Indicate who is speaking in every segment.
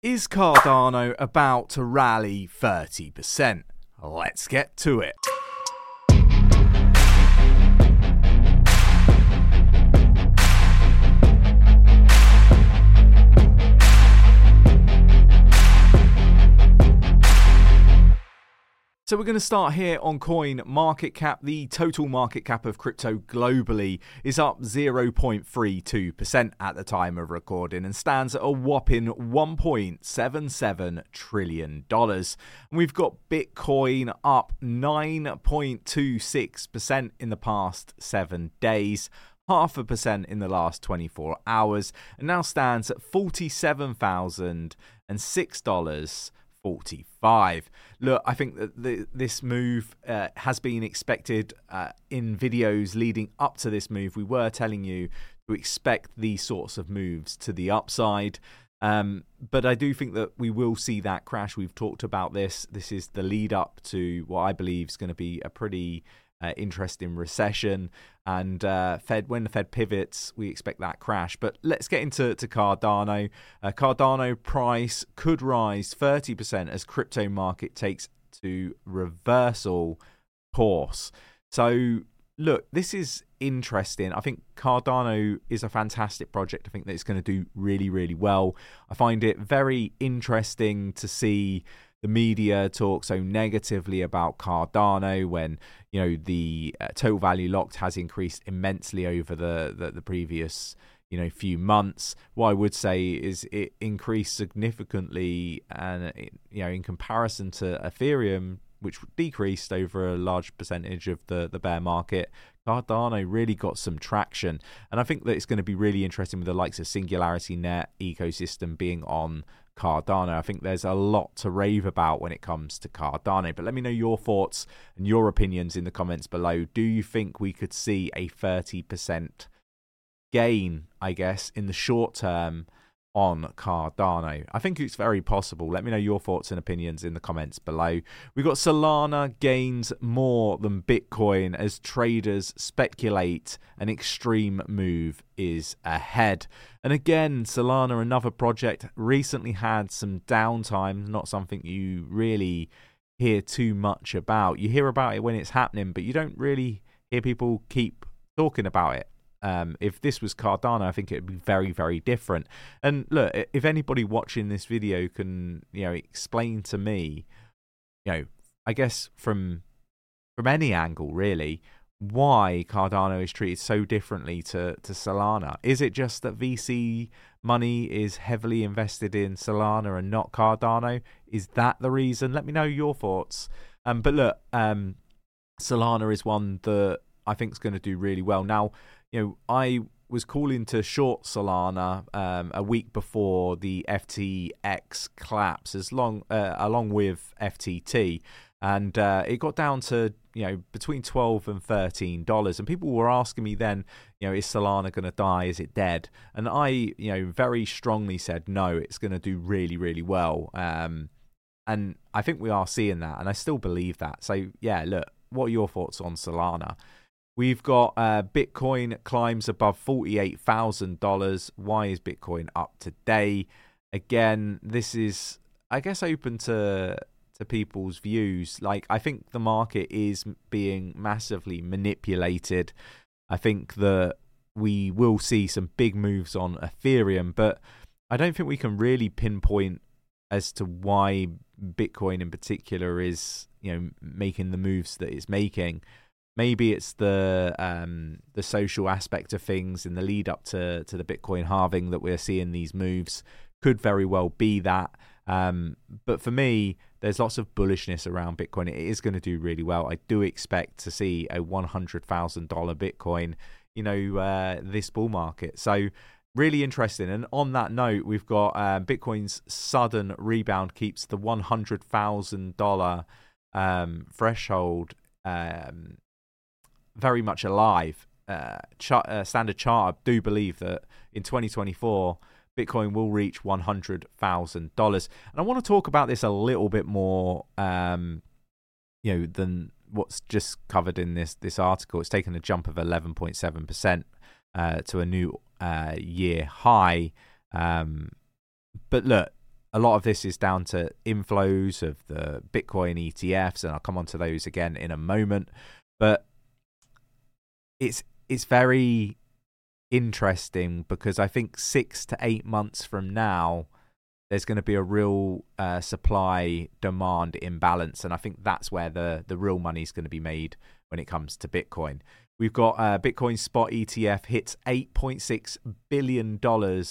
Speaker 1: Is Cardano about to rally 30%? Let's get to it. So we're going to start here on coin market cap. The total market cap of crypto globally is up 0.32% at the time of recording and stands at a whopping 1.77 trillion dollars. We've got Bitcoin up 9.26% in the past 7 days half a percent in the last 24 hours and now stands at $47,006 45. Look, I think that the, this move uh, has been expected uh, in videos leading up to this move. We were telling you to expect these sorts of moves to the upside. Um, but I do think that we will see that crash. We've talked about this. This is the lead up to what I believe is going to be a pretty uh, interest in recession and uh, Fed when the Fed pivots, we expect that crash. But let's get into to Cardano. Uh, Cardano price could rise 30% as crypto market takes to reversal course. So look, this is interesting. I think Cardano is a fantastic project. I think that it's going to do really, really well. I find it very interesting to see the media talk so negatively about Cardano when you know the uh, total value locked has increased immensely over the, the, the previous you know few months. What I would say is it increased significantly, and you know in comparison to Ethereum, which decreased over a large percentage of the the bear market. Cardano really got some traction, and I think that it's going to be really interesting with the likes of Singularity Net ecosystem being on Cardano. I think there's a lot to rave about when it comes to Cardano. But let me know your thoughts and your opinions in the comments below. Do you think we could see a 30% gain, I guess, in the short term on Cardano. I think it's very possible. Let me know your thoughts and opinions in the comments below. We've got Solana gains more than Bitcoin as traders speculate an extreme move is ahead. And again, Solana, another project, recently had some downtime, not something you really hear too much about. You hear about it when it's happening, but you don't really hear people keep talking about it. Um, if this was Cardano, I think it would be very, very different. And look, if anybody watching this video can, you know, explain to me, you know, I guess from from any angle really, why Cardano is treated so differently to to Solana. Is it just that VC money is heavily invested in Solana and not Cardano? Is that the reason? Let me know your thoughts. Um, but look, um, Solana is one that I think is going to do really well. Now, you know, I was calling to short Solana um, a week before the FTX collapse, as long uh, along with FTT, and uh, it got down to you know between twelve and thirteen dollars, and people were asking me then, you know, is Solana going to die? Is it dead? And I, you know, very strongly said no, it's going to do really, really well. Um, and I think we are seeing that, and I still believe that. So yeah, look, what are your thoughts on Solana? We've got uh, Bitcoin climbs above $48,000. Why is Bitcoin up today? Again, this is, I guess, open to to people's views. Like, I think the market is being massively manipulated. I think that we will see some big moves on Ethereum, but I don't think we can really pinpoint as to why Bitcoin in particular is, you know, making the moves that it's making maybe it's the um, the social aspect of things in the lead up to to the Bitcoin halving that we're seeing these moves. Could very well be that. Um, but for me, there's lots of bullishness around Bitcoin. It is going to do really well. I do expect to see a one hundred thousand dollar Bitcoin, you know, uh, this bull market. So really interesting. And on that note, we've got uh, Bitcoin's sudden rebound keeps the one hundred thousand dollar um, threshold um, very much alive. Uh, chart, uh, Standard Chart do believe that in 2024 Bitcoin will reach one hundred thousand dollars, and I want to talk about this a little bit more, um, you know, than what's just covered in this this article. It's taken a jump of 11.7 uh, percent to a new uh, year high. Um, but look, a lot of this is down to inflows of the Bitcoin ETFs, and I'll come on to those again in a moment. But it's it's very interesting because I think six to eight months from now, there's going to be a real uh, supply demand imbalance, and I think that's where the the real money is going to be made when it comes to Bitcoin. We've got uh, Bitcoin spot ETF hits $8.6 billion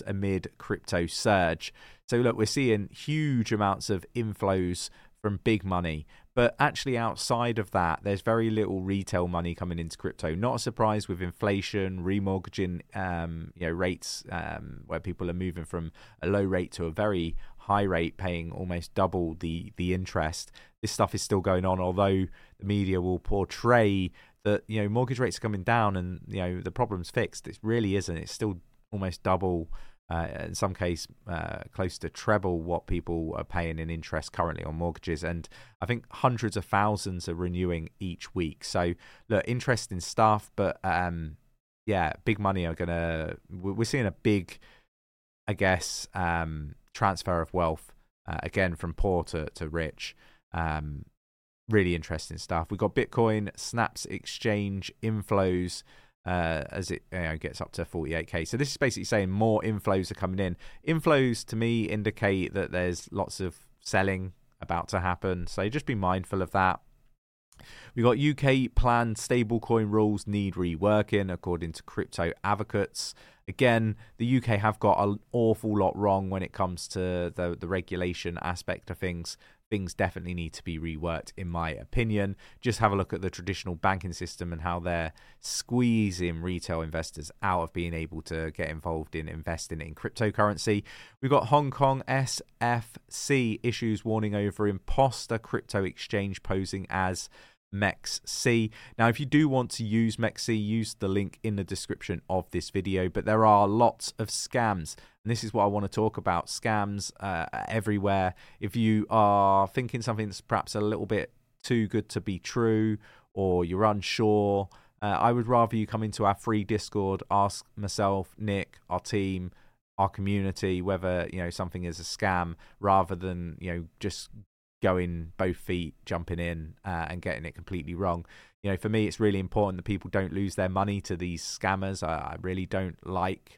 Speaker 1: amid crypto surge. So, look, we're seeing huge amounts of inflows from big money. But actually, outside of that, there's very little retail money coming into crypto. Not a surprise with inflation, remortgaging, um, you know, rates um, where people are moving from a low rate to a very high rate, paying almost double the the interest. This stuff is still going on, although the media will portray that you know mortgage rates are coming down and you know the problem's fixed. It really isn't. It's still almost double uh, in some case uh, close to treble what people are paying in interest currently on mortgages. And i think hundreds of thousands are renewing each week. So look interesting stuff but um, yeah big money are gonna we're seeing a big i guess um, transfer of wealth uh, again from poor to, to rich. Um, really interesting stuff. We've got bitcoin snaps exchange inflows uh, as it you know, gets up to 48k. So this is basically saying more inflows are coming in. Inflows to me indicate that there's lots of selling about to happen. So just be mindful of that. We got UK planned stablecoin rules need reworking, according to crypto advocates. Again, the UK have got an awful lot wrong when it comes to the the regulation aspect of things things definitely need to be reworked, in my opinion. Just have a look at the traditional banking system and how they're squeezing retail investors out of being able to get involved in investing in cryptocurrency. We've got Hong Kong SFC issues warning over imposter crypto exchange posing as MEXC. Now, if you do want to use MEXC, use the link in the description of this video. But there are lots of scams, and this is what I want to talk about scams uh, everywhere. If you are thinking something that's perhaps a little bit too good to be true, or you're unsure, uh, I would rather you come into our free Discord, ask myself, Nick, our team, our community whether you know something is a scam rather than you know just going both feet, jumping in, uh, and getting it completely wrong. You know, for me, it's really important that people don't lose their money to these scammers. I, I really don't like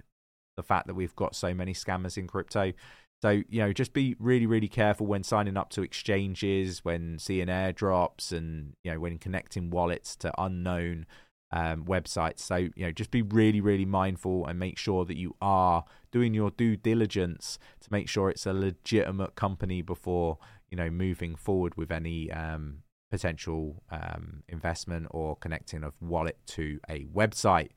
Speaker 1: the fact that we've got so many scammers in crypto. So, you know, just be really, really careful when signing up to exchanges, when seeing airdrops, and, you know, when connecting wallets to unknown um, websites. So, you know, just be really, really mindful and make sure that you are doing your due diligence to make sure it's a legitimate company before you know moving forward with any um, potential um, investment or connecting of wallet to a website.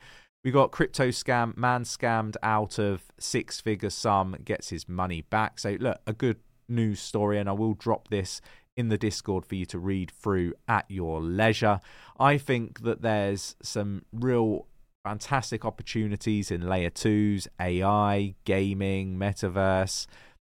Speaker 1: We got crypto scam, man scammed out of six figure sum, gets his money back. So, look, a good news story, and I will drop this in the Discord for you to read through at your leisure. I think that there's some real fantastic opportunities in layer twos, AI, gaming, metaverse,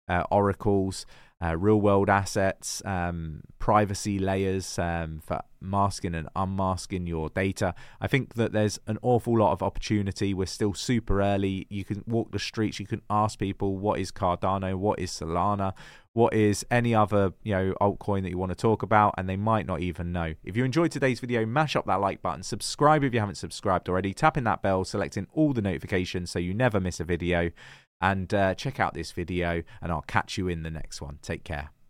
Speaker 1: uh, oracles uh, real world assets, um, privacy layers um, for masking and unmasking your data. I think that there's an awful lot of opportunity. We're still super early. You can walk the streets, you can ask people what is Cardano, what is Solana, what is any other you know altcoin that you want to talk about, and they might not even know. If you enjoyed today's video, mash up that like button, subscribe if you haven't subscribed already, tapping that bell, selecting all the notifications so you never miss a video and uh, check out this video, and I'll catch you in the next one. Take care.